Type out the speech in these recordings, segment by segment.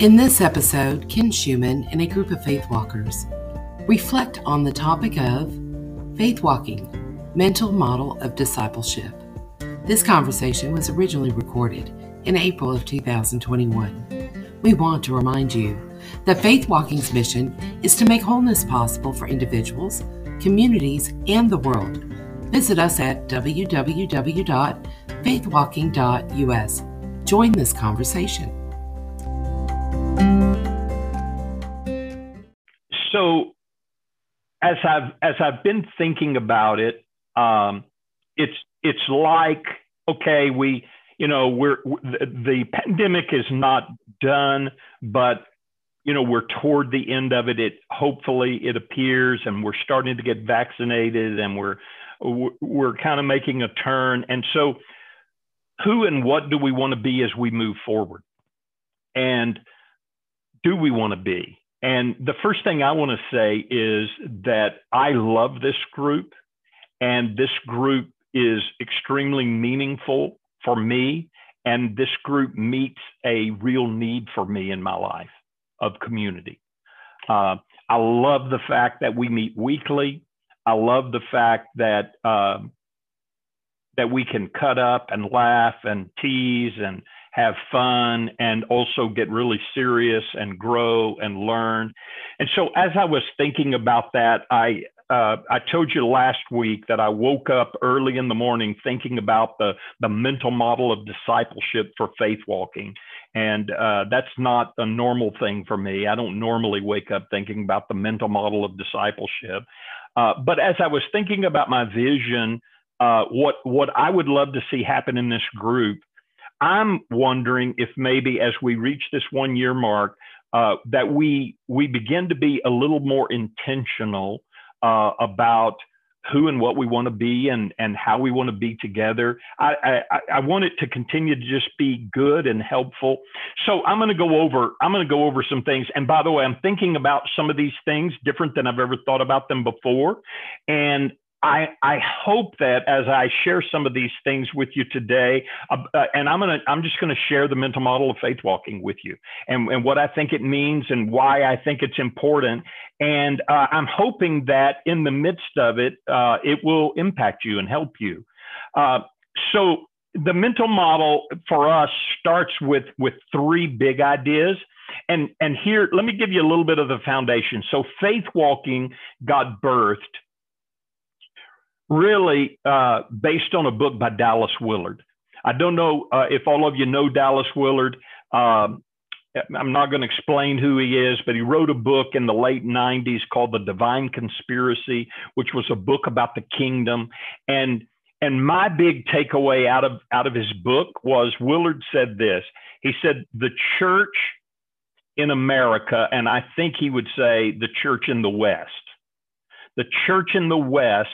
In this episode, Ken Shuman and a group of faith walkers reflect on the topic of faith walking, mental model of discipleship. This conversation was originally recorded in April of 2021. We want to remind you that Faith Walking's mission is to make wholeness possible for individuals, communities, and the world. Visit us at www.faithwalking.us. Join this conversation. So, as I've as I've been thinking about it, um, it's it's like okay, we you know we're the, the pandemic is not done, but you know we're toward the end of it. It hopefully it appears, and we're starting to get vaccinated, and we're we're kind of making a turn. And so, who and what do we want to be as we move forward? And do we want to be? And the first thing I want to say is that I love this group, and this group is extremely meaningful for me. And this group meets a real need for me in my life of community. Uh, I love the fact that we meet weekly. I love the fact that uh, that we can cut up and laugh and tease and have fun and also get really serious and grow and learn. And so, as I was thinking about that, I uh, I told you last week that I woke up early in the morning thinking about the the mental model of discipleship for faith walking, and uh, that's not a normal thing for me. I don't normally wake up thinking about the mental model of discipleship. Uh, but as I was thinking about my vision, uh, what what I would love to see happen in this group I'm wondering if maybe as we reach this one year mark, uh, that we we begin to be a little more intentional uh, about who and what we want to be and and how we want to be together. I, I, I want it to continue to just be good and helpful. So I'm going to go over I'm going to go over some things. And by the way, I'm thinking about some of these things different than I've ever thought about them before. And I, I hope that as I share some of these things with you today, uh, and I'm gonna I'm just gonna share the mental model of faith walking with you, and, and what I think it means and why I think it's important. And uh, I'm hoping that in the midst of it, uh, it will impact you and help you. Uh, so the mental model for us starts with with three big ideas. And and here, let me give you a little bit of the foundation. So faith walking got birthed really uh, based on a book by Dallas Willard. I don't know uh, if all of you know Dallas Willard. Um, I'm not going to explain who he is, but he wrote a book in the late 90s called The Divine Conspiracy, which was a book about the kingdom. And and my big takeaway out of out of his book was Willard said this. He said the church in America, and I think he would say the church in the West. The church in the West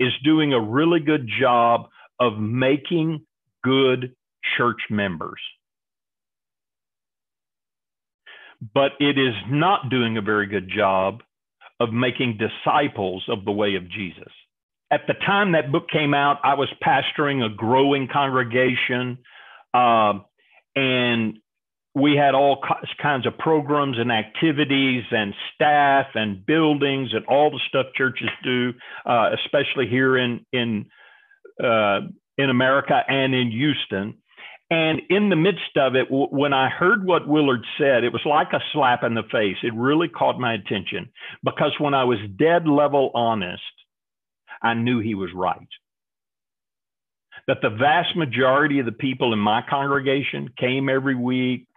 is doing a really good job of making good church members. But it is not doing a very good job of making disciples of the way of Jesus. At the time that book came out, I was pastoring a growing congregation. Uh, and we had all kinds of programs and activities and staff and buildings and all the stuff churches do, uh, especially here in in uh, in America and in Houston. And in the midst of it, w- when I heard what Willard said, it was like a slap in the face. It really caught my attention because when I was dead level honest, I knew he was right. That the vast majority of the people in my congregation came every week,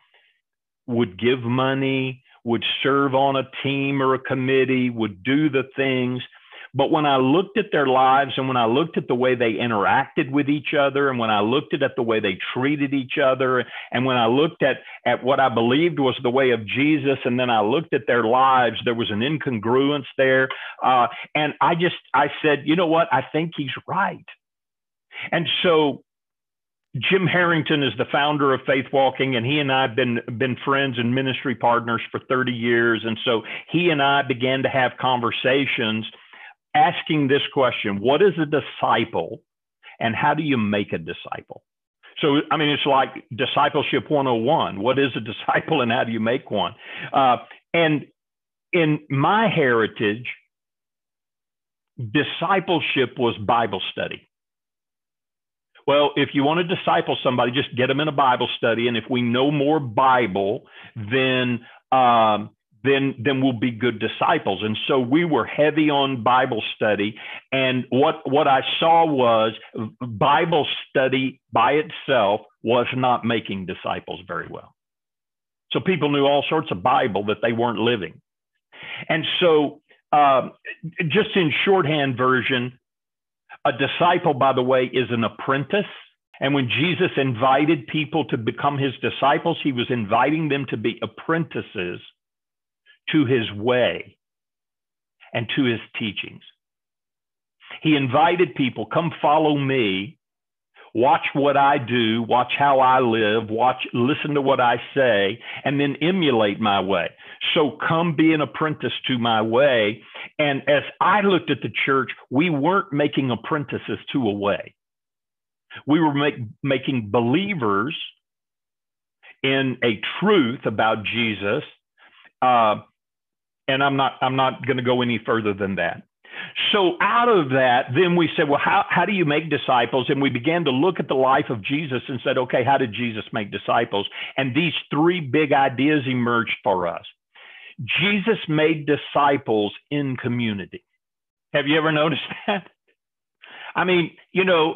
would give money, would serve on a team or a committee, would do the things. But when I looked at their lives and when I looked at the way they interacted with each other and when I looked at the way they treated each other and when I looked at, at what I believed was the way of Jesus and then I looked at their lives, there was an incongruence there. Uh, and I just, I said, you know what? I think he's right. And so Jim Harrington is the founder of Faith Walking, and he and I have been been friends and ministry partners for 30 years. And so he and I began to have conversations asking this question: What is a disciple, and how do you make a disciple? So, I mean, it's like discipleship 101. What is a disciple and how do you make one? Uh, and in my heritage, discipleship was Bible study. Well, if you want to disciple somebody, just get them in a Bible study. And if we know more Bible, then um, then then we'll be good disciples. And so we were heavy on Bible study. And what what I saw was Bible study by itself was not making disciples very well. So people knew all sorts of Bible that they weren't living. And so um, just in shorthand version, a disciple, by the way, is an apprentice. And when Jesus invited people to become his disciples, he was inviting them to be apprentices to his way and to his teachings. He invited people, come follow me, watch what I do, watch how I live, watch, listen to what I say, and then emulate my way. So come be an apprentice to my way. And as I looked at the church, we weren't making apprentices to a way. We were make, making believers in a truth about Jesus. Uh, and I'm not I'm not going to go any further than that. So out of that, then we said, well, how, how do you make disciples? And we began to look at the life of Jesus and said, okay, how did Jesus make disciples? And these three big ideas emerged for us. Jesus made disciples in community. Have you ever noticed that? I mean, you know,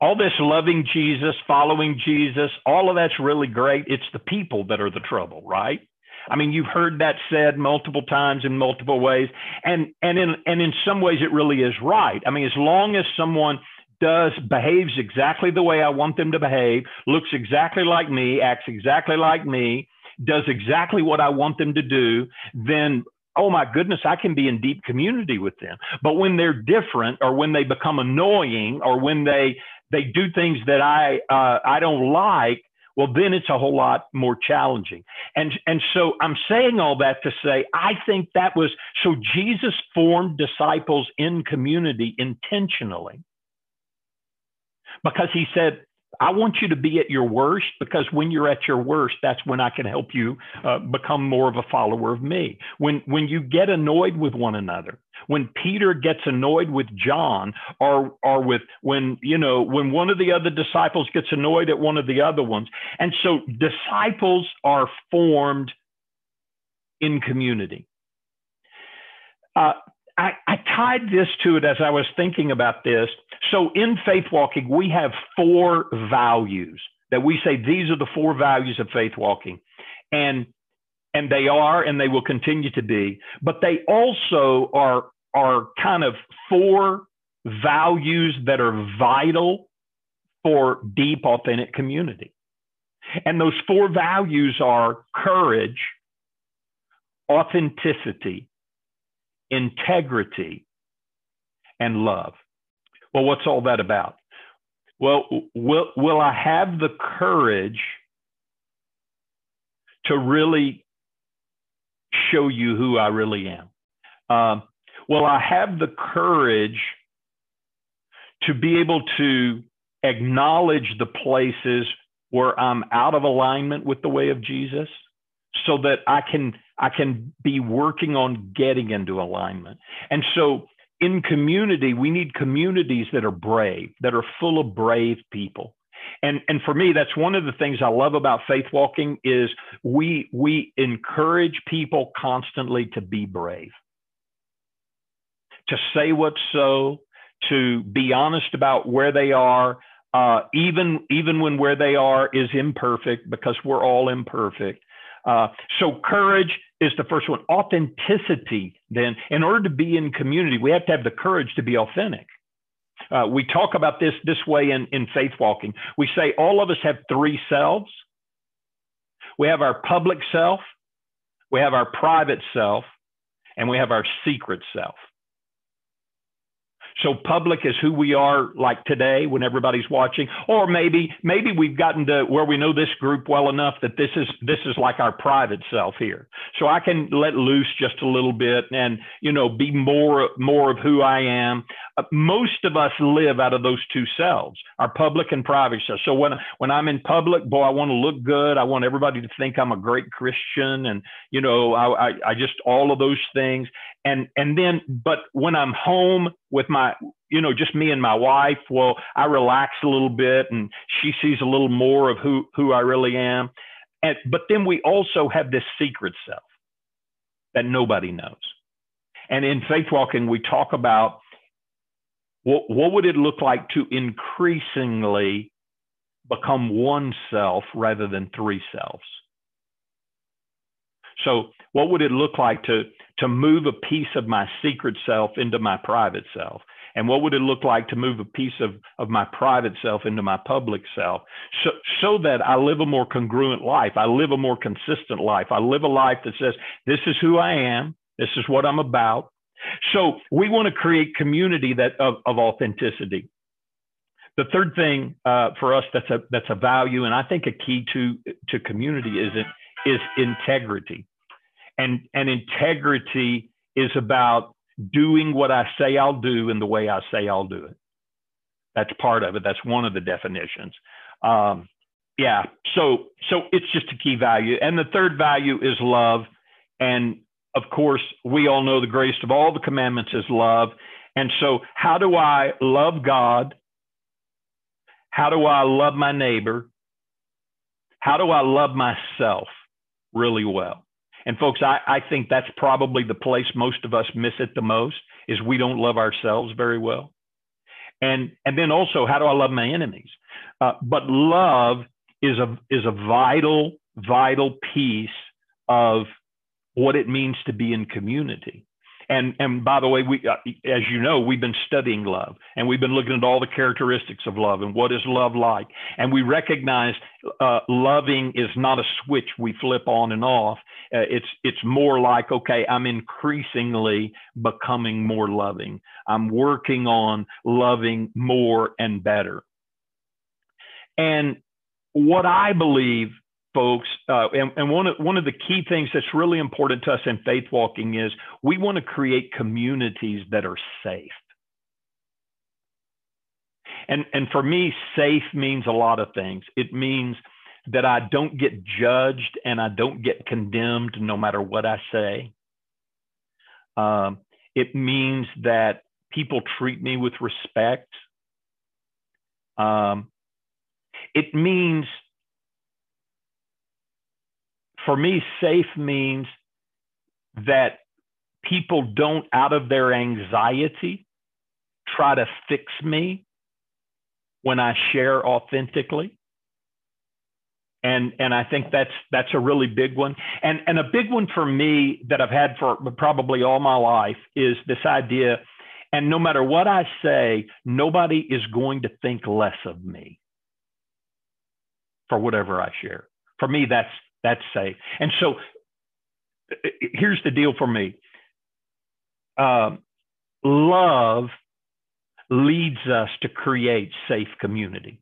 all this loving Jesus, following Jesus, all of that's really great. It's the people that are the trouble, right? I mean, you've heard that said multiple times in multiple ways, and and in and in some ways it really is right. I mean, as long as someone does behaves exactly the way I want them to behave, looks exactly like me, acts exactly like me, does exactly what I want them to do, then oh my goodness, I can be in deep community with them. But when they're different, or when they become annoying, or when they they do things that I uh, I don't like, well, then it's a whole lot more challenging. And, and so I'm saying all that to say, I think that was so Jesus formed disciples in community intentionally because he said, I want you to be at your worst because when you're at your worst, that's when I can help you uh, become more of a follower of me. When when you get annoyed with one another, when Peter gets annoyed with John, or or with when you know when one of the other disciples gets annoyed at one of the other ones, and so disciples are formed in community. Uh, I, I tied this to it as I was thinking about this. So in faith walking, we have four values that we say these are the four values of faith walking. And and they are and they will continue to be, but they also are are kind of four values that are vital for deep authentic community. And those four values are courage, authenticity, integrity, and love. Well, what's all that about? Well, will, will I have the courage to really show you who I really am? Um, will I have the courage to be able to acknowledge the places where I'm out of alignment with the way of Jesus so that I can I can be working on getting into alignment. And so in community, we need communities that are brave, that are full of brave people. And, and for me, that's one of the things I love about faith walking is we, we encourage people constantly to be brave, to say what's so, to be honest about where they are, uh, even, even when where they are is imperfect because we're all imperfect. Uh, so courage is the first one. Authenticity, then, in order to be in community, we have to have the courage to be authentic. Uh, we talk about this this way in, in faith walking. We say all of us have three selves. We have our public self, we have our private self, and we have our secret self. So public is who we are like today when everybody's watching. Or maybe maybe we've gotten to where we know this group well enough that this is this is like our private self here. So i can let loose just a little bit and you know be more more of who i am. Uh, most of us live out of those two selves our public and private self so when when i'm in public boy i want to look good. I want everybody to think i'm a great christian and you know i i, I just all of those things and and then but when i'm home with my you know just me and my wife well i relax a little bit and she sees a little more of who who i really am. And but then we also have this secret self that nobody knows. And in faith walking we talk about what, what would it look like to increasingly become one self rather than three selves? So what would it look like to to move a piece of my secret self into my private self? And what would it look like to move a piece of, of my private self into my public self so, so that I live a more congruent life? I live a more consistent life. I live a life that says, this is who I am, this is what I'm about. So we want to create community that of, of authenticity. The third thing uh, for us that's a that's a value, and I think a key to to community is it is integrity and and integrity is about doing what I say I'll do in the way I say I'll do it. That's part of it. That's one of the definitions. Um, yeah. So so it's just a key value. And the third value is love. And of course, we all know the greatest of all the commandments is love. And so, how do I love God? How do I love my neighbor? How do I love myself really well? And folks, I, I think that's probably the place most of us miss it the most is we don't love ourselves very well. And and then also, how do I love my enemies? Uh, but love is a is a vital vital piece of what it means to be in community. And and by the way, we uh, as you know, we've been studying love, and we've been looking at all the characteristics of love and what is love like. And we recognize uh, loving is not a switch we flip on and off. Uh, it's it's more like okay, I'm increasingly becoming more loving. I'm working on loving more and better. And what I believe folks, uh, and, and one, of, one of the key things that's really important to us in faith walking is we want to create communities that are safe. And, and for me, safe means a lot of things. It means that I don't get judged and I don't get condemned no matter what I say. Um, it means that people treat me with respect. Um, it means for me, safe means that people don't, out of their anxiety, try to fix me when I share authentically. And, and I think that's that's a really big one. And, and a big one for me that I've had for probably all my life is this idea. And no matter what I say, nobody is going to think less of me for whatever I share. For me, that's that's safe. And so here's the deal for me uh, love leads us to create safe community.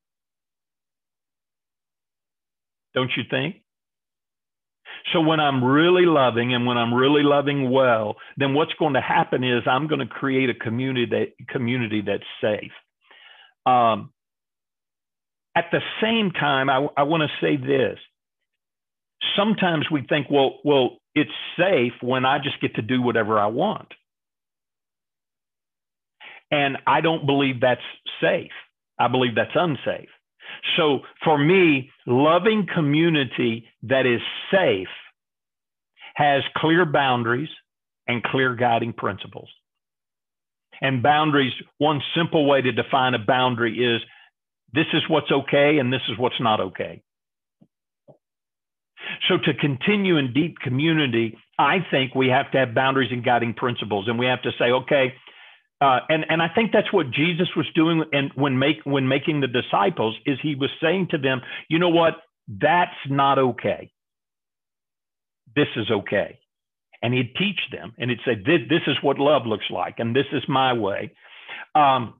Don't you think? So when I'm really loving and when I'm really loving well, then what's going to happen is I'm going to create a community that community that's safe. Um, at the same time, I, I want to say this: sometimes we think, well, well, it's safe when I just get to do whatever I want. And I don't believe that's safe. I believe that's unsafe. So for me, loving community that is safe has clear boundaries and clear guiding principles. And boundaries, one simple way to define a boundary is this is what's okay and this is what's not okay. So to continue in deep community, I think we have to have boundaries and guiding principles, and we have to say, okay, uh, and and I think that's what Jesus was doing, and when make when making the disciples is he was saying to them, you know what, that's not okay. This is okay, and he'd teach them, and he'd say, this, this is what love looks like, and this is my way. Um,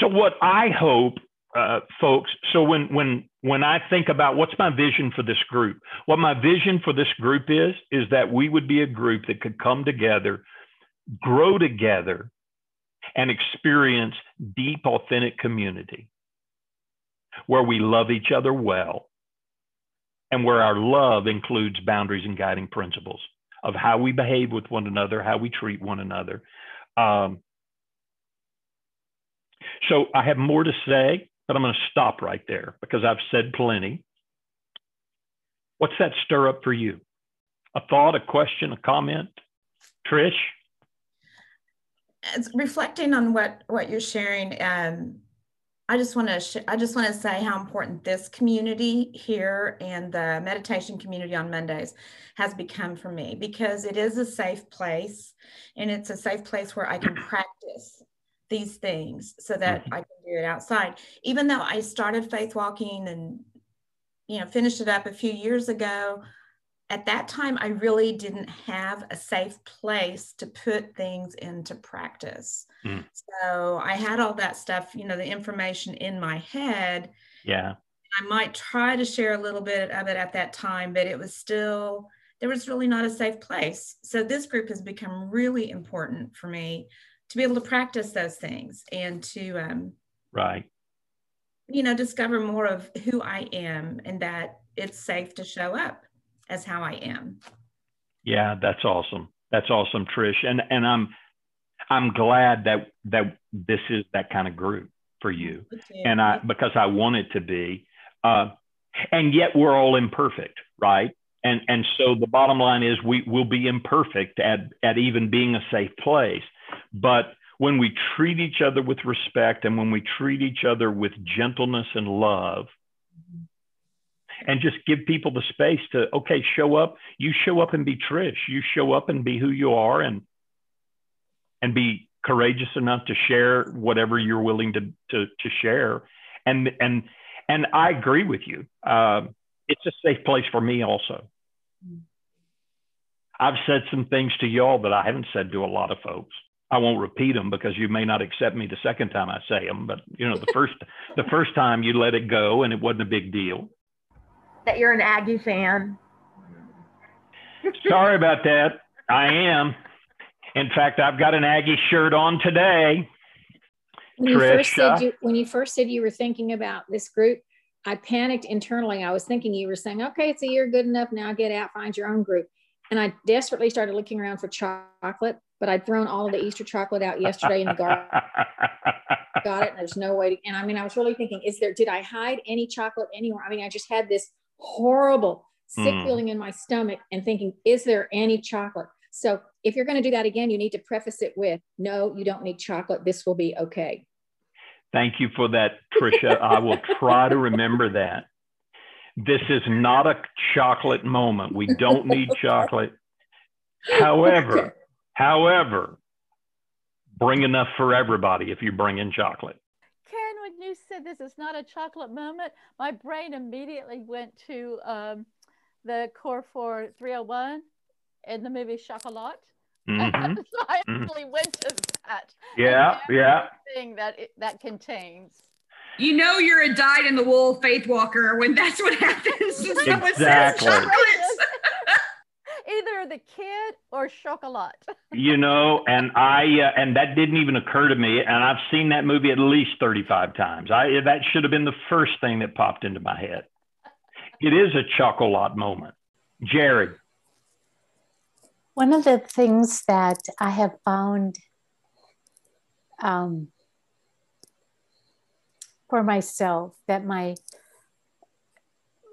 so what I hope, uh, folks, so when when when I think about what's my vision for this group, what my vision for this group is, is that we would be a group that could come together, grow together, and experience deep, authentic community where we love each other well and where our love includes boundaries and guiding principles of how we behave with one another, how we treat one another. Um, so I have more to say, but I'm going to stop right there because I've said plenty. What's that stir up for you? A thought, a question, a comment? Trish? It's reflecting on what what you're sharing, um, I just want to sh- I just want to say how important this community here and the meditation community on Mondays has become for me because it is a safe place and it's a safe place where I can practice these things so that mm-hmm. I can do it outside. Even though I started faith walking and you know finished it up a few years ago, at that time, I really didn't have a safe place to put things into practice. Mm. So I had all that stuff, you know, the information in my head. Yeah. I might try to share a little bit of it at that time, but it was still, there was really not a safe place. So this group has become really important for me to be able to practice those things and to, um, right. You know, discover more of who I am and that it's safe to show up as how I am. Yeah, that's awesome. That's awesome, Trish. And and I'm I'm glad that that this is that kind of group for you. And I because I want it to be. Uh, and yet we're all imperfect, right? And and so the bottom line is we will be imperfect at at even being a safe place. But when we treat each other with respect and when we treat each other with gentleness and love, and just give people the space to okay show up. You show up and be trish. You show up and be who you are and and be courageous enough to share whatever you're willing to to, to share. And and and i agree with you. Uh, it's a safe place for me also. I've said some things to y'all that i haven't said to a lot of folks I won't repeat them because you may not accept me the second time I say them. But you know, the first the first time you let it go and it wasn't a big deal that you're an Aggie fan. Sorry about that. I am. In fact, I've got an Aggie shirt on today. When you, first said you, when you first said you were thinking about this group, I panicked internally. I was thinking you were saying, okay, it's a year good enough. Now get out, find your own group. And I desperately started looking around for chocolate, but I'd thrown all of the Easter chocolate out yesterday in the garden. Got it. And there's no way to, and I mean, I was really thinking, is there, did I hide any chocolate anywhere? I mean, I just had this horrible, sick mm. feeling in my stomach and thinking, is there any chocolate? So if you're going to do that again, you need to preface it with, no, you don't need chocolate. This will be okay. Thank you for that, Tricia. I will try to remember that. This is not a chocolate moment. We don't need chocolate. However. However, bring enough for everybody if you bring in chocolate Karen, when you said this is not a chocolate moment, my brain immediately went to um, the Carrefour 301 in the movie Chocolat. Mm-hmm. so I mm-hmm. mm. went to that. Yeah, yeah. Thing that it, that contains. You know you're a dyed in the wool faith walker when that's what happens. exactly either the kid or chocolat. you know, and I uh, and that didn't even occur to me, and I've seen that movie at least thirty-five times. I that should have been the first thing that popped into my head. It is a chocolat moment, Jared. One of the things that I have found um, for myself that my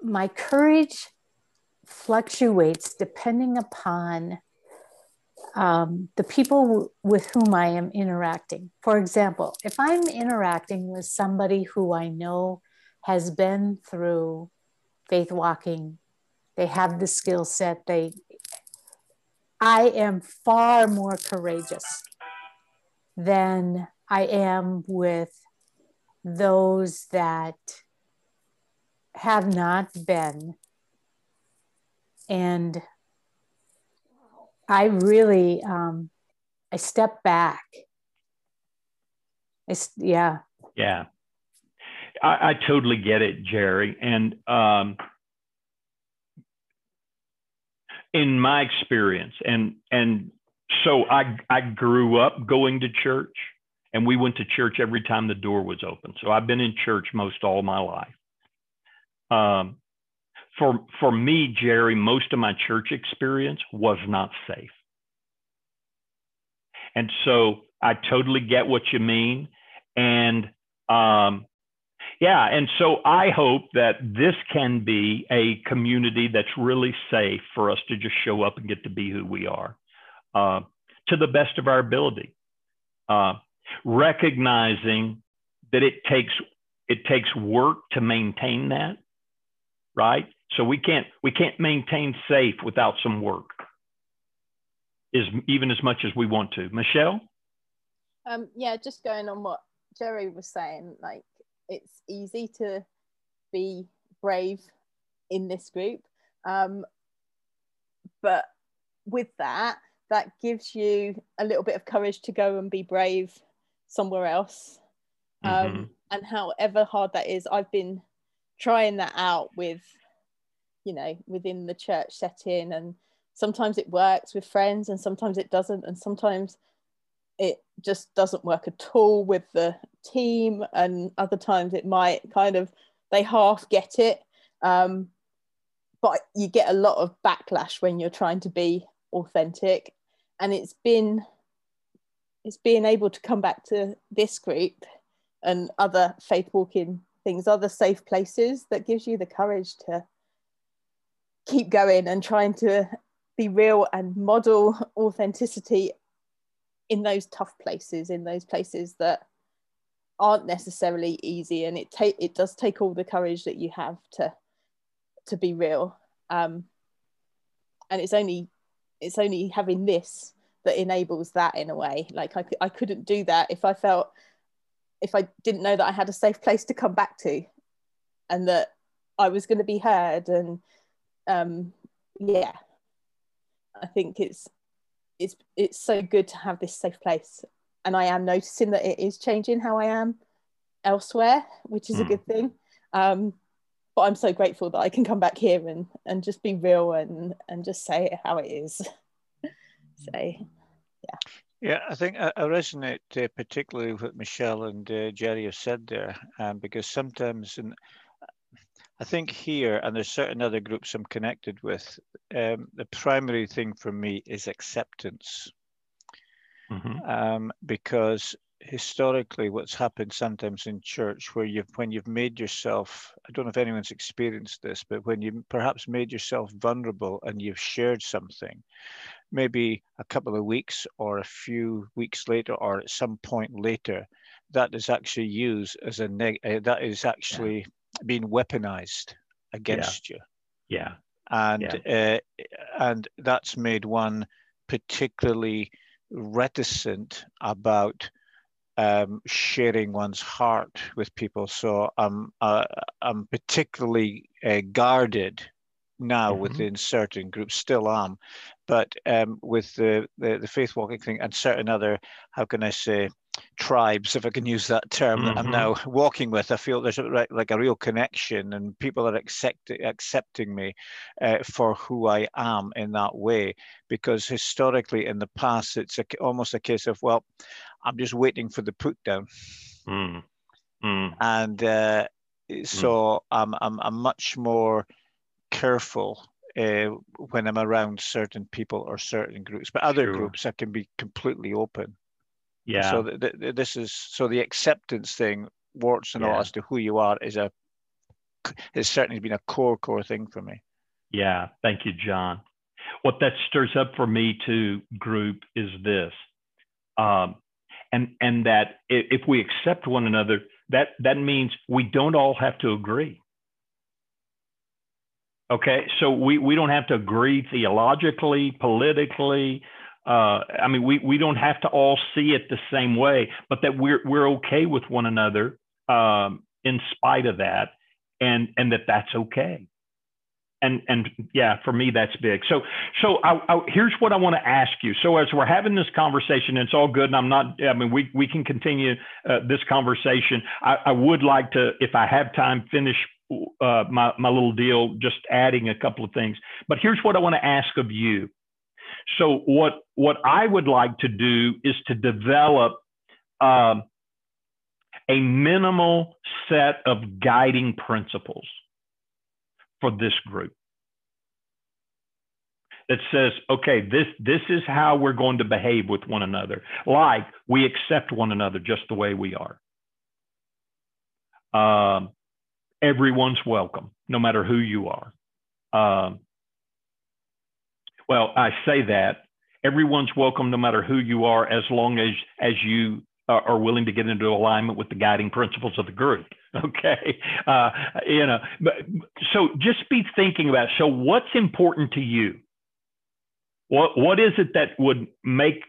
my courage fluctuates depending upon um, the people with whom I am interacting. For example, if I'm interacting with somebody who I know has been through faith walking, they have the skill set, they I am far more courageous than I am with those that have not been and I really, um, I step back. I, yeah. Yeah. I, I totally get it, Jerry. And um, in my experience, and and so I I grew up going to church, and we went to church every time the door was open. So I've been in church most all my life. Um, for for me, Jerry, most of my church experience was not safe, and so I totally get what you mean, and um, yeah, and so I hope that this can be a community that's really safe for us to just show up and get to be who we are uh, to the best of our ability, uh, recognizing that it takes it takes work to maintain that, right? So we can't we can't maintain safe without some work, is even as much as we want to. Michelle. Um, yeah, just going on what Jerry was saying, like it's easy to be brave in this group. Um, but with that, that gives you a little bit of courage to go and be brave somewhere else. Um, mm-hmm. And however hard that is, I've been trying that out with, you know, within the church setting. And sometimes it works with friends and sometimes it doesn't. And sometimes it just doesn't work at all with the team and other times it might kind of they half get it um, but you get a lot of backlash when you're trying to be authentic and it's been it's being able to come back to this group and other faith walking things other safe places that gives you the courage to keep going and trying to be real and model authenticity in those tough places in those places that aren't necessarily easy. And it take it does take all the courage that you have to to be real. Um and it's only it's only having this that enables that in a way. Like I, I couldn't do that if i felt if i didn't know that i had a safe place to come back to and that i was going to be heard and um yeah i think it's it's it's so good to have this safe place and i am noticing that it is changing how i am elsewhere which is mm. a hmm. good thing um, but i'm so grateful that i can come back here and and just be real and and just say how it is so yeah yeah, I think I, I resonate uh, particularly with what Michelle and uh, Jerry have said there, um, because sometimes, in, I think here, and there's certain other groups I'm connected with, um, the primary thing for me is acceptance. Mm-hmm. Um, because historically, what's happened sometimes in church, where you've when you've made yourself, I don't know if anyone's experienced this, but when you perhaps made yourself vulnerable and you've shared something, maybe a couple of weeks or a few weeks later or at some point later, that is actually used as a neg- uh, that is actually yeah being weaponized against yeah. you. Yeah. And yeah. Uh, and that's made one particularly reticent about um, sharing one's heart with people. So I'm uh, I'm particularly uh, guarded now mm-hmm. within certain groups, still am, but um, with the, the the faith walking thing and certain other, how can I say, tribes, if I can use that term, mm-hmm. that I'm mm-hmm. now walking with. I feel there's a, like a real connection, and people are accept, accepting me uh, for who I am in that way. Because historically, in the past, it's a, almost a case of, well, I'm just waiting for the put down. Mm. Mm. And uh, so mm. I'm, I'm, I'm much more careful uh, when I'm around certain people or certain groups. But other groups, I can be completely open. Yeah. So th- th- this is so the acceptance thing, warts and yeah. all as to who you are, is a has certainly been a core core thing for me. Yeah. Thank you, John. What that stirs up for me to group is this, um, and and that if we accept one another, that that means we don't all have to agree. Okay, so we, we don't have to agree theologically, politically, uh, I mean, we, we don't have to all see it the same way, but that we're, we're okay with one another um, in spite of that, and, and that that's okay. and and yeah, for me that's big. So so I, I, here's what I want to ask you. So as we're having this conversation, it's all good, and I'm not. I mean, we we can continue uh, this conversation. I, I would like to, if I have time, finish uh, my my little deal, just adding a couple of things. But here's what I want to ask of you. So what what I would like to do is to develop. Um, a minimal set of guiding principles for this group that says, okay, this this is how we're going to behave with one another. Like we accept one another just the way we are. Um, everyone's welcome, no matter who you are. Um, well, I say that everyone's welcome, no matter who you are, as long as as you are willing to get into alignment with the guiding principles of the group. Okay, uh, you know, but so just be thinking about. So, what's important to you? What what is it that would make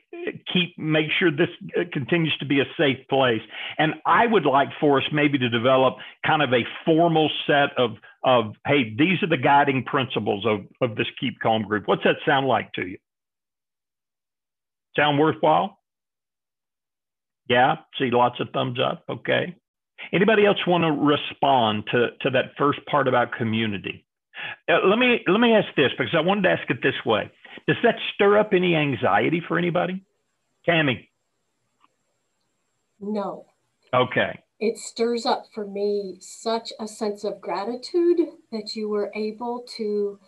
keep make sure this continues to be a safe place? And I would like for us maybe to develop kind of a formal set of of hey, these are the guiding principles of of this keep calm group. What's that sound like to you? Sound worthwhile? Yeah, see lots of thumbs up. Okay. Anybody else want to respond to, to that first part about community? Uh, let me let me ask this because I wanted to ask it this way. Does that stir up any anxiety for anybody? Tammy? No. Okay. It stirs up for me such a sense of gratitude that you were able to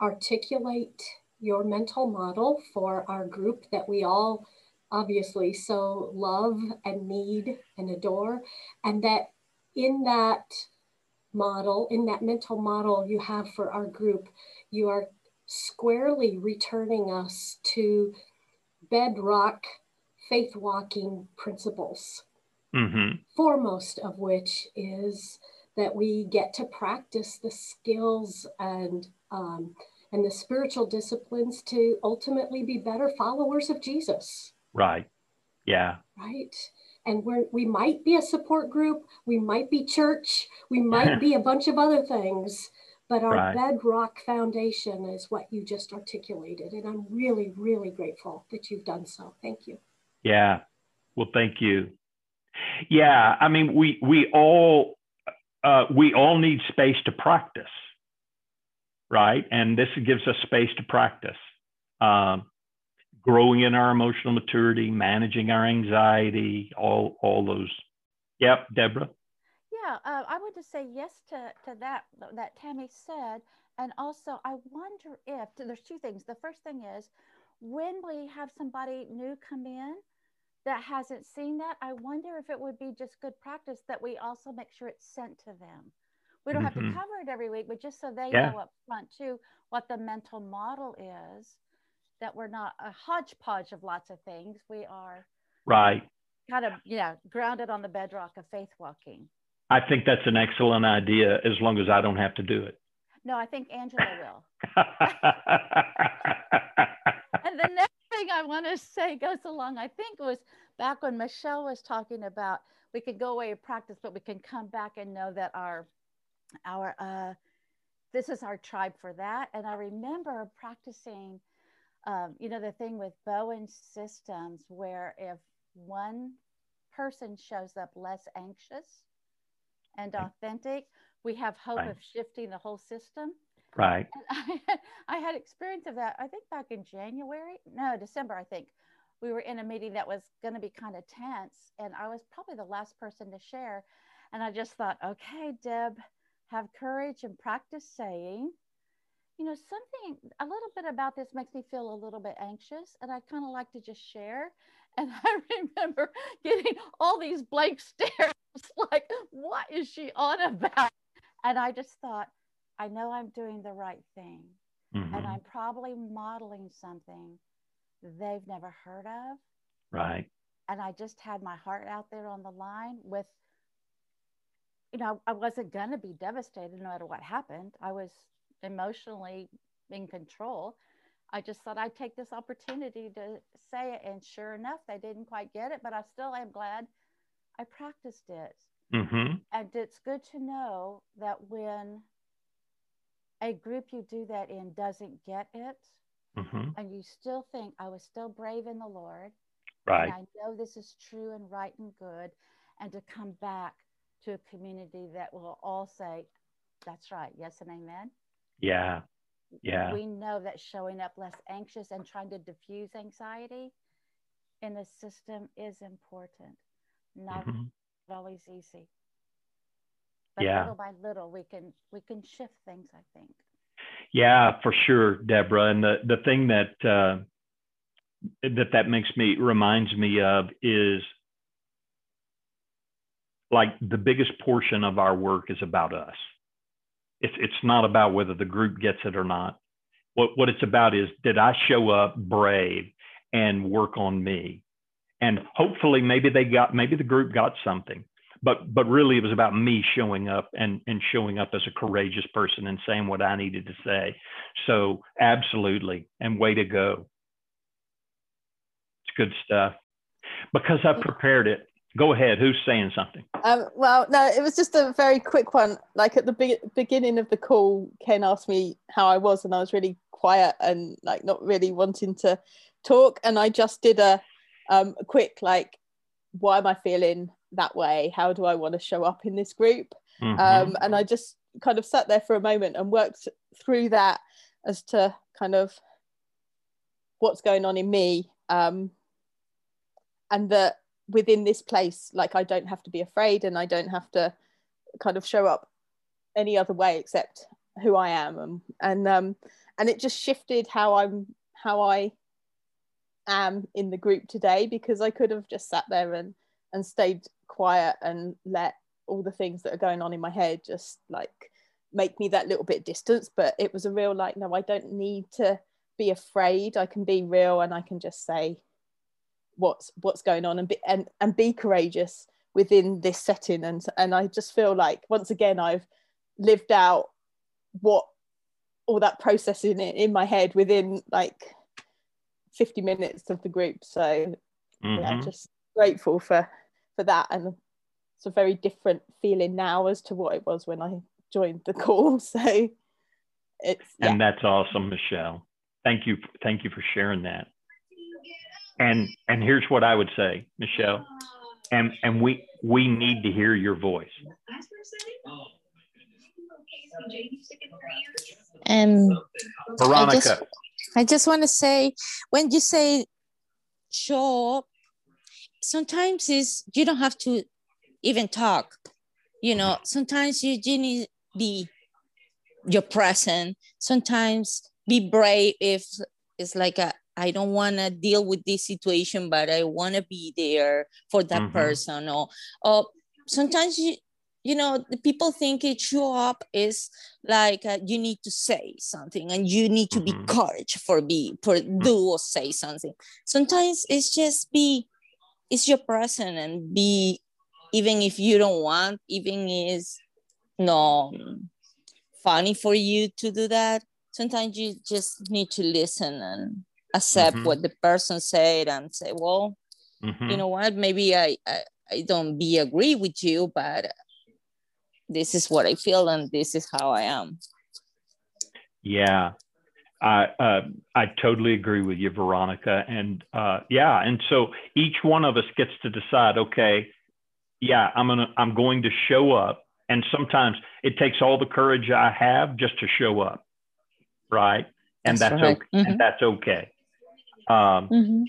articulate your mental model for our group that we all obviously so love and need and adore and that in that model in that mental model you have for our group you are squarely returning us to bedrock faith walking principles mm-hmm. foremost of which is that we get to practice the skills and um, and the spiritual disciplines to ultimately be better followers of jesus Right. Yeah. Right. And we're, we might be a support group, we might be church, we might be a bunch of other things, but our right. bedrock foundation is what you just articulated. And I'm really, really grateful that you've done so. Thank you. Yeah. Well, thank you. Yeah. I mean, we, we all, uh, we all need space to practice. Right. And this gives us space to practice. Um, growing in our emotional maturity, managing our anxiety, all all those. Yep, Deborah. Yeah, uh, I would just say yes to to that that Tammy said, and also I wonder if there's two things. The first thing is when we have somebody new come in that hasn't seen that, I wonder if it would be just good practice that we also make sure it's sent to them. We don't mm-hmm. have to mm-hmm. cover it every week, but just so they yeah. know up front too what the mental model is that we're not a hodgepodge of lots of things. We are right. Kind of, yeah, grounded on the bedrock of faith walking. I think that's an excellent idea as long as I don't have to do it. No, I think Angela will. and the next thing I want to say goes along, I think it was back when Michelle was talking about we can go away and practice, but we can come back and know that our our uh this is our tribe for that. And I remember practicing um, you know, the thing with Bowen systems, where if one person shows up less anxious and authentic, we have hope right. of shifting the whole system. Right. I had, I had experience of that, I think back in January, no, December, I think. We were in a meeting that was going to be kind of tense, and I was probably the last person to share. And I just thought, okay, Deb, have courage and practice saying, you know, something a little bit about this makes me feel a little bit anxious, and I kind of like to just share. And I remember getting all these blank stares like, what is she on about? And I just thought, I know I'm doing the right thing. Mm-hmm. And I'm probably modeling something they've never heard of. Right. And I just had my heart out there on the line with, you know, I wasn't going to be devastated no matter what happened. I was emotionally in control. I just thought I'd take this opportunity to say it. And sure enough, they didn't quite get it, but I still am glad I practiced it. Mm-hmm. And it's good to know that when a group you do that in doesn't get it, mm-hmm. and you still think I was still brave in the Lord, right? I know this is true and right and good, and to come back to a community that will all say, "That's right, yes and amen." Yeah, yeah. We know that showing up less anxious and trying to diffuse anxiety in the system is important. Not mm-hmm. always easy. But yeah. little by little we can we can shift things, I think. Yeah, for sure, Deborah. And the, the thing that uh, that that makes me reminds me of is like the biggest portion of our work is about us. It's it's not about whether the group gets it or not. What what it's about is did I show up brave and work on me? And hopefully maybe they got maybe the group got something. But but really it was about me showing up and and showing up as a courageous person and saying what I needed to say. So absolutely and way to go. It's good stuff. Because I prepared it Go ahead. Who's saying something? Um, well, no, it was just a very quick one. Like at the be- beginning of the call, Ken asked me how I was, and I was really quiet and like not really wanting to talk. And I just did a, um, a quick like, why am I feeling that way? How do I want to show up in this group? Mm-hmm. Um, and I just kind of sat there for a moment and worked through that as to kind of what's going on in me. Um, and that within this place like i don't have to be afraid and i don't have to kind of show up any other way except who i am and and um and it just shifted how i'm how i am in the group today because i could have just sat there and and stayed quiet and let all the things that are going on in my head just like make me that little bit distance. But it was a real like no i don't need to be afraid. I can be real and i can just say what's what's going on and be and, and be courageous within this setting. And and I just feel like once again I've lived out what all that processing in, in my head within like 50 minutes of the group so mm-hmm. yeah just grateful for for that and it's a very different feeling now as to what it was when I joined the call so it's yeah. and that's awesome Michelle thank you thank you for sharing that and and here's what I would say, Michelle, and and we we need to hear your voice. And Veronica. I just, want to say, when you say show up, sometimes is you don't have to even talk. You know, sometimes you, you need be your present. Sometimes be brave if it's like a I don't want to deal with this situation, but I want to be there for that mm-hmm. person. Or, or sometimes you, you know, the people think it show up is like uh, you need to say something and you need to mm-hmm. be courage for be for mm-hmm. do or say something. Sometimes it's just be, it's your person and be, even if you don't want, even is no funny for you to do that. Sometimes you just need to listen and accept mm-hmm. what the person said and say, well, mm-hmm. you know what, maybe I, I, I don't be agree with you, but this is what I feel and this is how I am. Yeah. I uh, I totally agree with you, Veronica, and uh, yeah, and so each one of us gets to decide. Okay, yeah, I'm gonna I'm going to show up, and sometimes it takes all the courage I have just to show up, right? And that's, that's right. okay. Mm-hmm. And that's okay um, mm-hmm.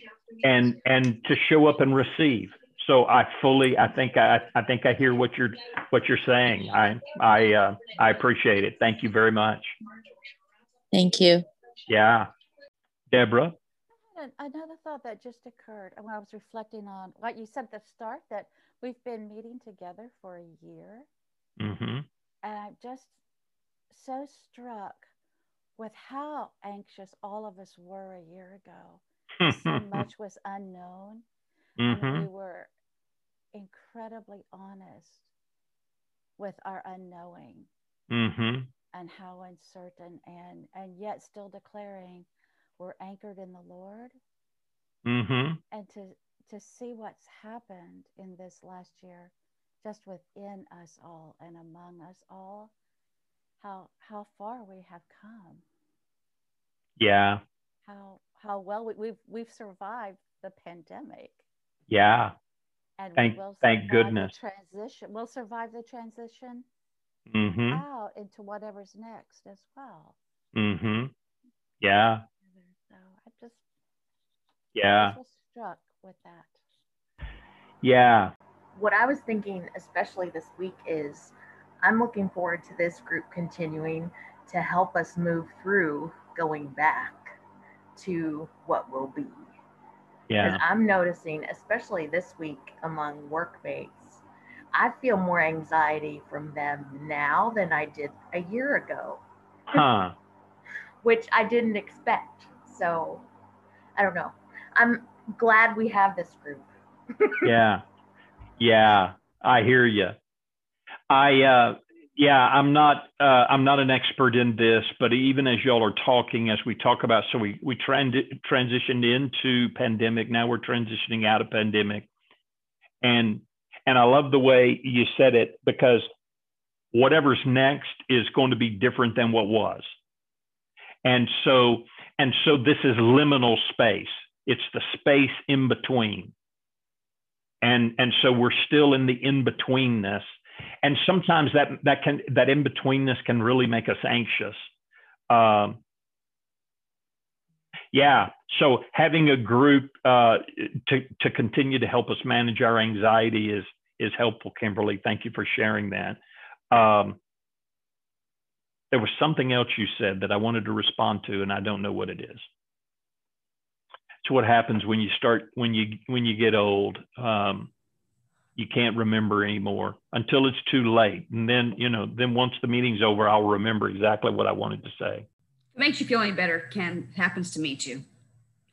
and and to show up and receive. So I fully, I think I, I think I hear what you're what you're saying. I I uh, I appreciate it. Thank you very much. Thank you. Yeah, Deborah. Another thought that just occurred when I was reflecting on what you said at the start that we've been meeting together for a year, mm-hmm. and I'm just so struck with how anxious all of us were a year ago so much was unknown. Mm-hmm. We were incredibly honest with our unknowing mm-hmm. and how uncertain and and yet still declaring we're anchored in the Lord. Mm-hmm. And to to see what's happened in this last year, just within us all and among us all, how how far we have come. Yeah. How how well we, we've we've survived the pandemic. Yeah. And thank we'll thank goodness. transition. We'll survive the transition mm-hmm. out into whatever's next as well. Mm-hmm. Yeah. So I just yeah. I was struck with that. Yeah. What I was thinking, especially this week, is I'm looking forward to this group continuing to help us move through going back to what will be. Yeah. Because I'm noticing, especially this week among workmates, I feel more anxiety from them now than I did a year ago. Huh. Which I didn't expect. So I don't know. I'm glad we have this group. yeah. Yeah. I hear you. I uh yeah, I'm not uh, I'm not an expert in this, but even as y'all are talking, as we talk about, so we we trend, transitioned into pandemic. Now we're transitioning out of pandemic, and and I love the way you said it because whatever's next is going to be different than what was, and so and so this is liminal space. It's the space in between, and and so we're still in the in betweenness and sometimes that that can that in betweenness can really make us anxious. Um, yeah, so having a group uh, to to continue to help us manage our anxiety is is helpful. Kimberly, thank you for sharing that. Um, there was something else you said that I wanted to respond to, and I don't know what it is. It's what happens when you start when you when you get old. Um, you can't remember anymore until it's too late. And then, you know, then once the meeting's over, I'll remember exactly what I wanted to say. It makes you feel any better, Ken. It happens to me too.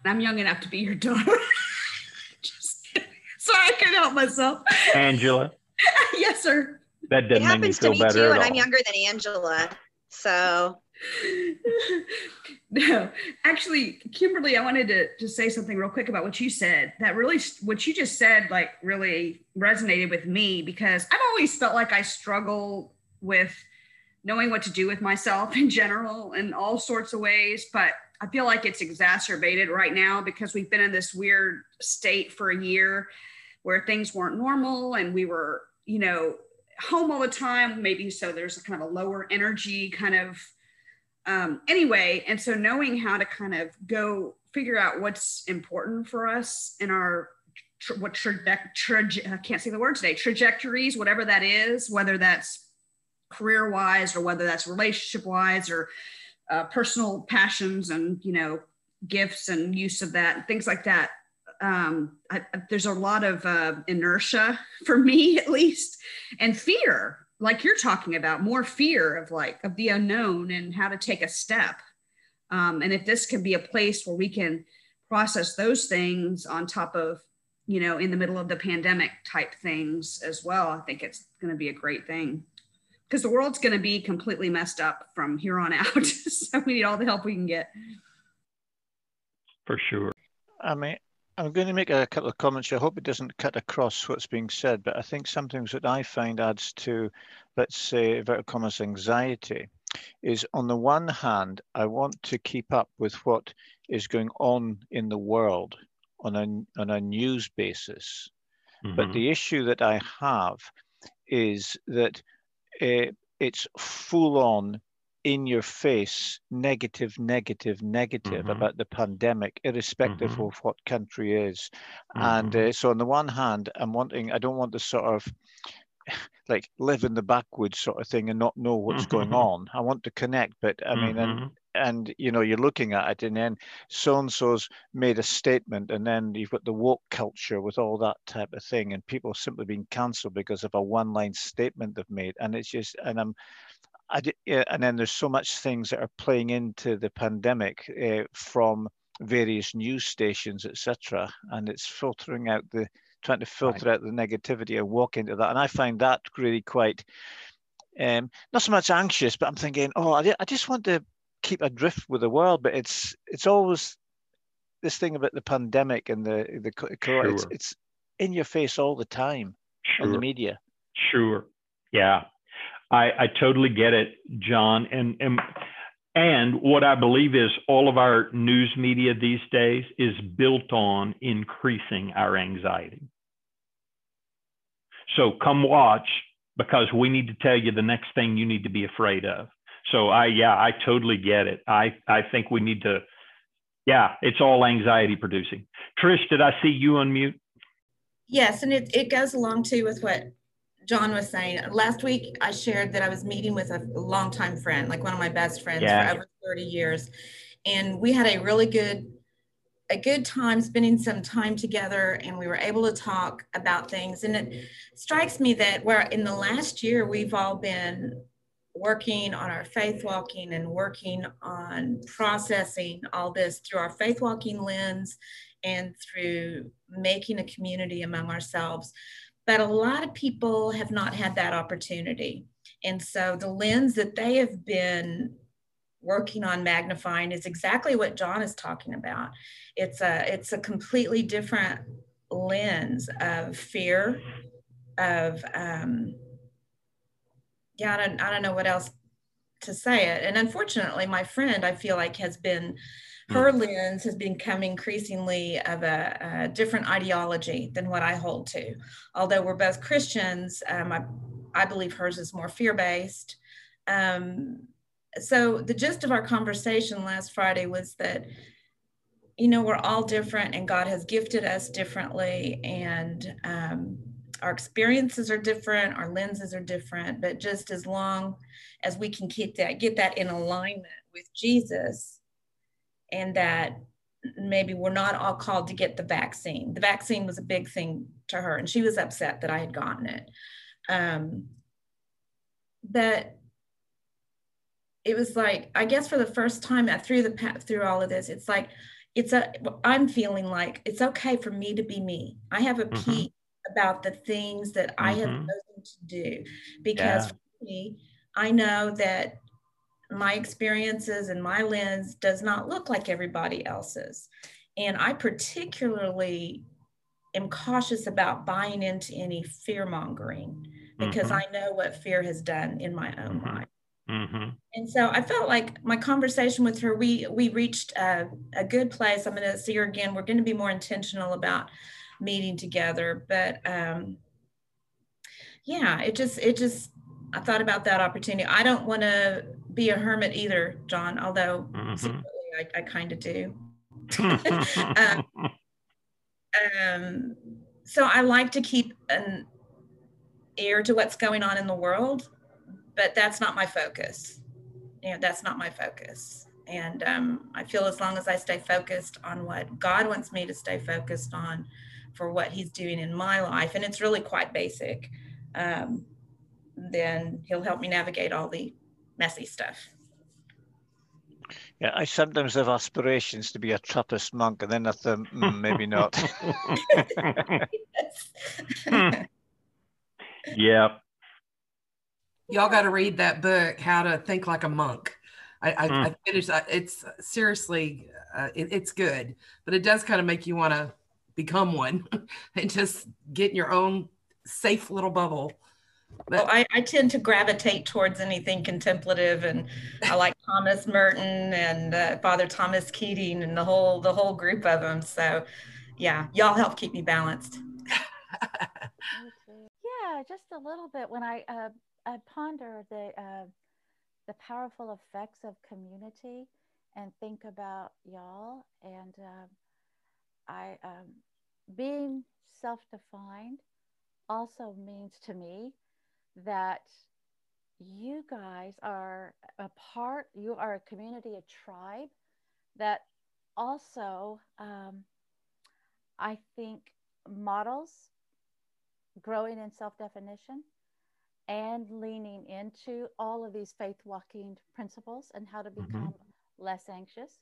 I'm young enough to be your daughter. Just sorry, I couldn't help myself. Angela. yes, sir. That doesn't it happens make me feel to me better too, and all. I'm younger than Angela. So no, actually, Kimberly, I wanted to, to say something real quick about what you said. That really, what you just said, like really resonated with me because I've always felt like I struggle with knowing what to do with myself in general in all sorts of ways. But I feel like it's exacerbated right now because we've been in this weird state for a year where things weren't normal and we were, you know, home all the time. Maybe so there's a kind of a lower energy kind of um, anyway, and so knowing how to kind of go figure out what's important for us in our tra- what traje- traje- I can't say the word today trajectories, whatever that is, whether that's career wise or whether that's relationship wise or uh, personal passions and you know gifts and use of that and things like that. Um, I, there's a lot of uh, inertia for me at least and fear like you're talking about more fear of like of the unknown and how to take a step. Um, and if this can be a place where we can process those things on top of you know in the middle of the pandemic type things as well i think it's going to be a great thing. Because the world's going to be completely messed up from here on out. So we need all the help we can get. For sure. I mean I'm going to make a couple of comments. I hope it doesn't cut across what's being said, but I think some things that I find adds to, let's say, inverted commas, anxiety is on the one hand, I want to keep up with what is going on in the world on a, on a news basis. Mm-hmm. But the issue that I have is that uh, it's full on in your face negative negative negative mm-hmm. about the pandemic irrespective mm-hmm. of what country is mm-hmm. and uh, so on the one hand i'm wanting i don't want to sort of like live in the backwoods sort of thing and not know what's going on i want to connect but i mean and and you know you're looking at it and then so and so's made a statement and then you've got the woke culture with all that type of thing and people simply being cancelled because of a one line statement they've made and it's just and i'm I did, yeah, and then there's so much things that are playing into the pandemic uh, from various news stations, etc., and it's filtering out the trying to filter right. out the negativity and walk into that. And I find that really quite um, not so much anxious, but I'm thinking, oh, I, I just want to keep adrift with the world, but it's it's always this thing about the pandemic and the the sure. it's, it's in your face all the time sure. on the media. Sure. Yeah. I, I totally get it, John. And, and and what I believe is all of our news media these days is built on increasing our anxiety. So come watch because we need to tell you the next thing you need to be afraid of. So I yeah, I totally get it. I I think we need to yeah, it's all anxiety producing. Trish, did I see you unmute? Yes, and it, it goes along too with what John was saying. Last week I shared that I was meeting with a longtime friend, like one of my best friends yeah. for over 30 years. And we had a really good a good time spending some time together and we were able to talk about things and it strikes me that where in the last year we've all been working on our Faithwalking and working on processing all this through our Faithwalking lens and through making a community among ourselves but a lot of people have not had that opportunity and so the lens that they have been working on magnifying is exactly what John is talking about. It's a it's a completely different lens of fear, of um, yeah, I don't I don't know what else to say it. And unfortunately, my friend I feel like has been her hmm. lens has become increasingly of a, a, different ideology than what I hold to. Although we're both Christians, um, I, I believe hers is more fear based. Um, so the gist of our conversation last Friday was that you know we're all different and God has gifted us differently and um, our experiences are different our lenses are different but just as long as we can keep that get that in alignment with Jesus and that maybe we're not all called to get the vaccine the vaccine was a big thing to her and she was upset that I had gotten it um, but it was like i guess for the first time through the through all of this it's like it's a i'm feeling like it's okay for me to be me i have a mm-hmm. peace about the things that mm-hmm. i have mm-hmm. chosen to do because yeah. for me i know that my experiences and my lens does not look like everybody else's and i particularly am cautious about buying into any fear mongering because mm-hmm. i know what fear has done in my own mm-hmm. life Mm-hmm. And so I felt like my conversation with her, we we reached a, a good place. I'm going to see her again. We're going to be more intentional about meeting together. But um, yeah, it just it just I thought about that opportunity. I don't want to be a hermit either, John. Although mm-hmm. secretly I, I kind of do. um, um, so I like to keep an ear to what's going on in the world but that's not my focus. You know, that's not my focus. And um, I feel as long as I stay focused on what God wants me to stay focused on for what He's doing in my life, and it's really quite basic, um, then He'll help me navigate all the messy stuff. Yeah, I sometimes have aspirations to be a Trappist monk, and then I think mm, maybe not. yeah, y'all got to read that book, How to Think Like a Monk. I, I, mm. I finished. It's seriously, uh, it, it's good, but it does kind of make you want to become one and just get in your own safe little bubble. But, well, I, I tend to gravitate towards anything contemplative, and I like Thomas Merton and uh, Father Thomas Keating and the whole the whole group of them. So, yeah, y'all help keep me balanced. yeah, just a little bit. When I uh, I ponder the uh, the powerful effects of community and think about y'all and uh, I um, being self-defined also means to me that you guys are a part you are a community a tribe that also um, i think models growing in self-definition and leaning into all of these Faithwalking principles and how to mm-hmm. become mm-hmm. less anxious,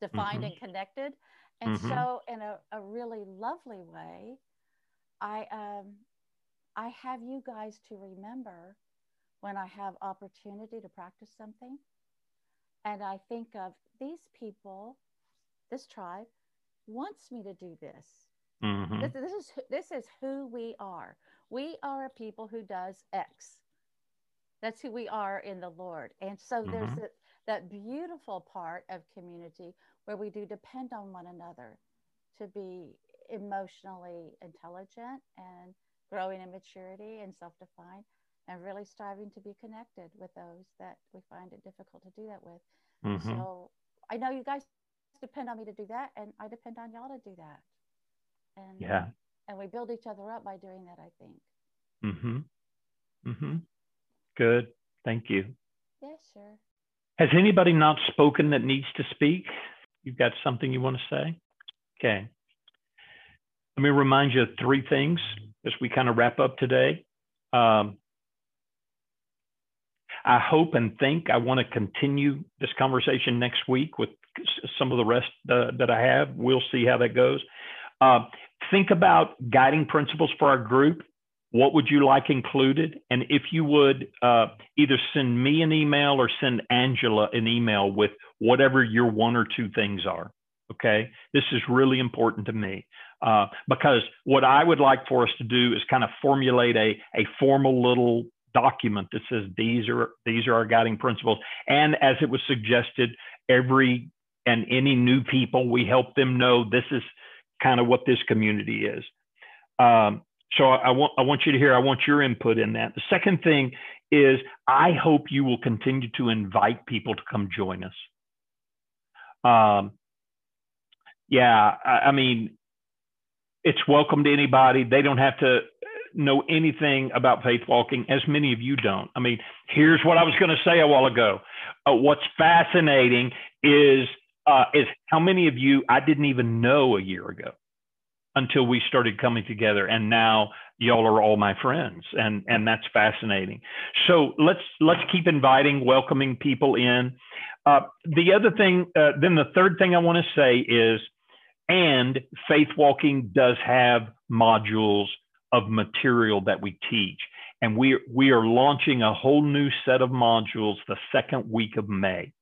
defined mm-hmm. and connected. And mm-hmm. so, in a, a, really lovely way, I um, I have you guys to remember when I have opportunity to practice something, and I think of these people, this tribe wants me to do this. Mm-hmm. This, this is this is who we are. We are a people who does X. That's who we are in the Lord. And so mm-hmm. there's a, that beautiful part of community where we do depend on one another to be emotionally intelligent and growing in maturity and self defined and really striving to be connected with those that we find it difficult to do that with. Mm-hmm. So I know you guys depend on me to do that, and I depend on y'all to do that. And yeah, and we build each other up by doing that. I think. Mm-hmm. Mm-hmm. Good. Thank you. Yeah, sure. Has anybody not spoken that needs to speak? You've got something you want to say? Okay. Let me remind you of three things as we kind of wrap up today. Um, I hope and think I want to continue this conversation next week with some of the rest uh, that I have. We'll see how that goes. Uh, think about guiding principles for our group. What would you like included? And if you would uh, either send me an email or send Angela an email with whatever your one or two things are. Okay. This is really important to me uh, because what I would like for us to do is kind of formulate a, a formal little document that says these are these are our guiding principles. And as it was suggested every and any new people we help them know this is kind of what this community is. Um, so I, I, want i want you to hear i want your input in that. The second thing is i hope you will continue to invite people to come join us. Um, yeah I, I mean it's welcome to anybody they don't have to know anything about Faithwalking, as many of you don't. I mean, here's what I was going to say a while ago. Uh, what's fascinating is uh, is how many of you I didn't even know a year ago until we started coming together, and now y'all are all my friends, and and that's fascinating. So let's let's keep inviting, welcoming people in. Uh, the other thing, uh, then the third thing I want to say is, and Faithwalking does have modules of material that we teach. And we, we are launching a whole new set of modules the second week of May.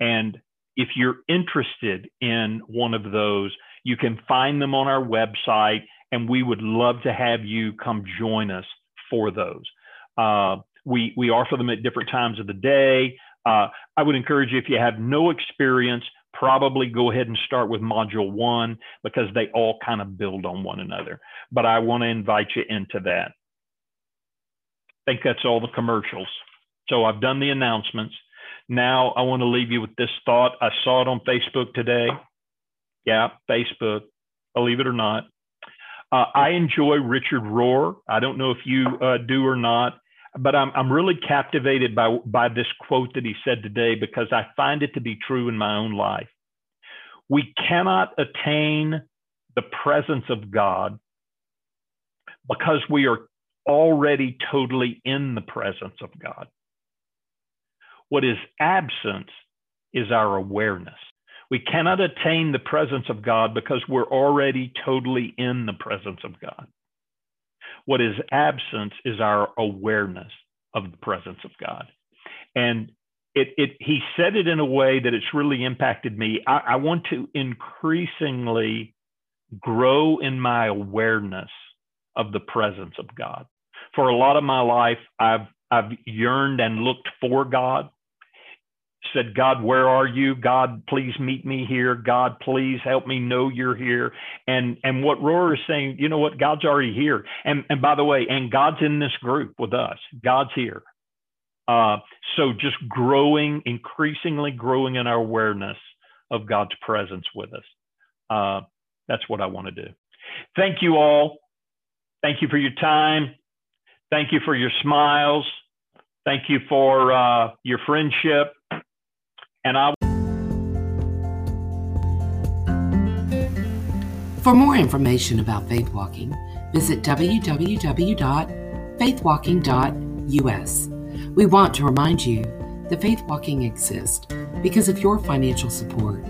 And if you're interested in one of those, you can find them on our website, and we would love to have you come join us for those. Uh, we, we offer them at different times of the day. Uh, I would encourage you, if you have no experience, probably go ahead and start with module one because they all kind of build on one another. But I want to invite you into that. I think that's all the commercials. So I've done the announcements. Now I want to leave you with this thought. I saw it on Facebook today. Yeah, Facebook, believe it or not. Uh, I enjoy Richard Rohr. I don't know if you uh, do or not but I'm, I'm really captivated by, by this quote that he said today because I find it to be true in my own life. We cannot attain the presence of God because we are already totally in the presence of God. What is absent is our awareness. We cannot attain the presence of God because we're already totally in the presence of God. What is absent is our awareness of the presence of God. And it, it, he said it in a way that it's really impacted me. I, I want to increasingly grow in my awareness of the presence of God. For a lot of my life, I've I've yearned and looked for God said, God, where are you? God, please meet me here. God, please help me know you're here. And and what Rohr is saying, you know what? God's already here. And and by the way, and God's in this group with us. God's here. Uh, so just growing, increasingly growing in our awareness of God's presence with us. Uh, that's what I want to do. Thank you all. Thank you for your time. Thank you for your smiles. Thank you for uh, your friendship. And I For more information about Faithwalking, visit www.faithwalking.us. We want to remind you that Faithwalking exists because of your financial support.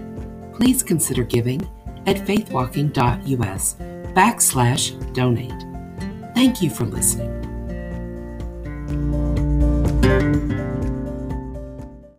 Please consider giving at faithwalking.us backslash donate. Thank you for listening.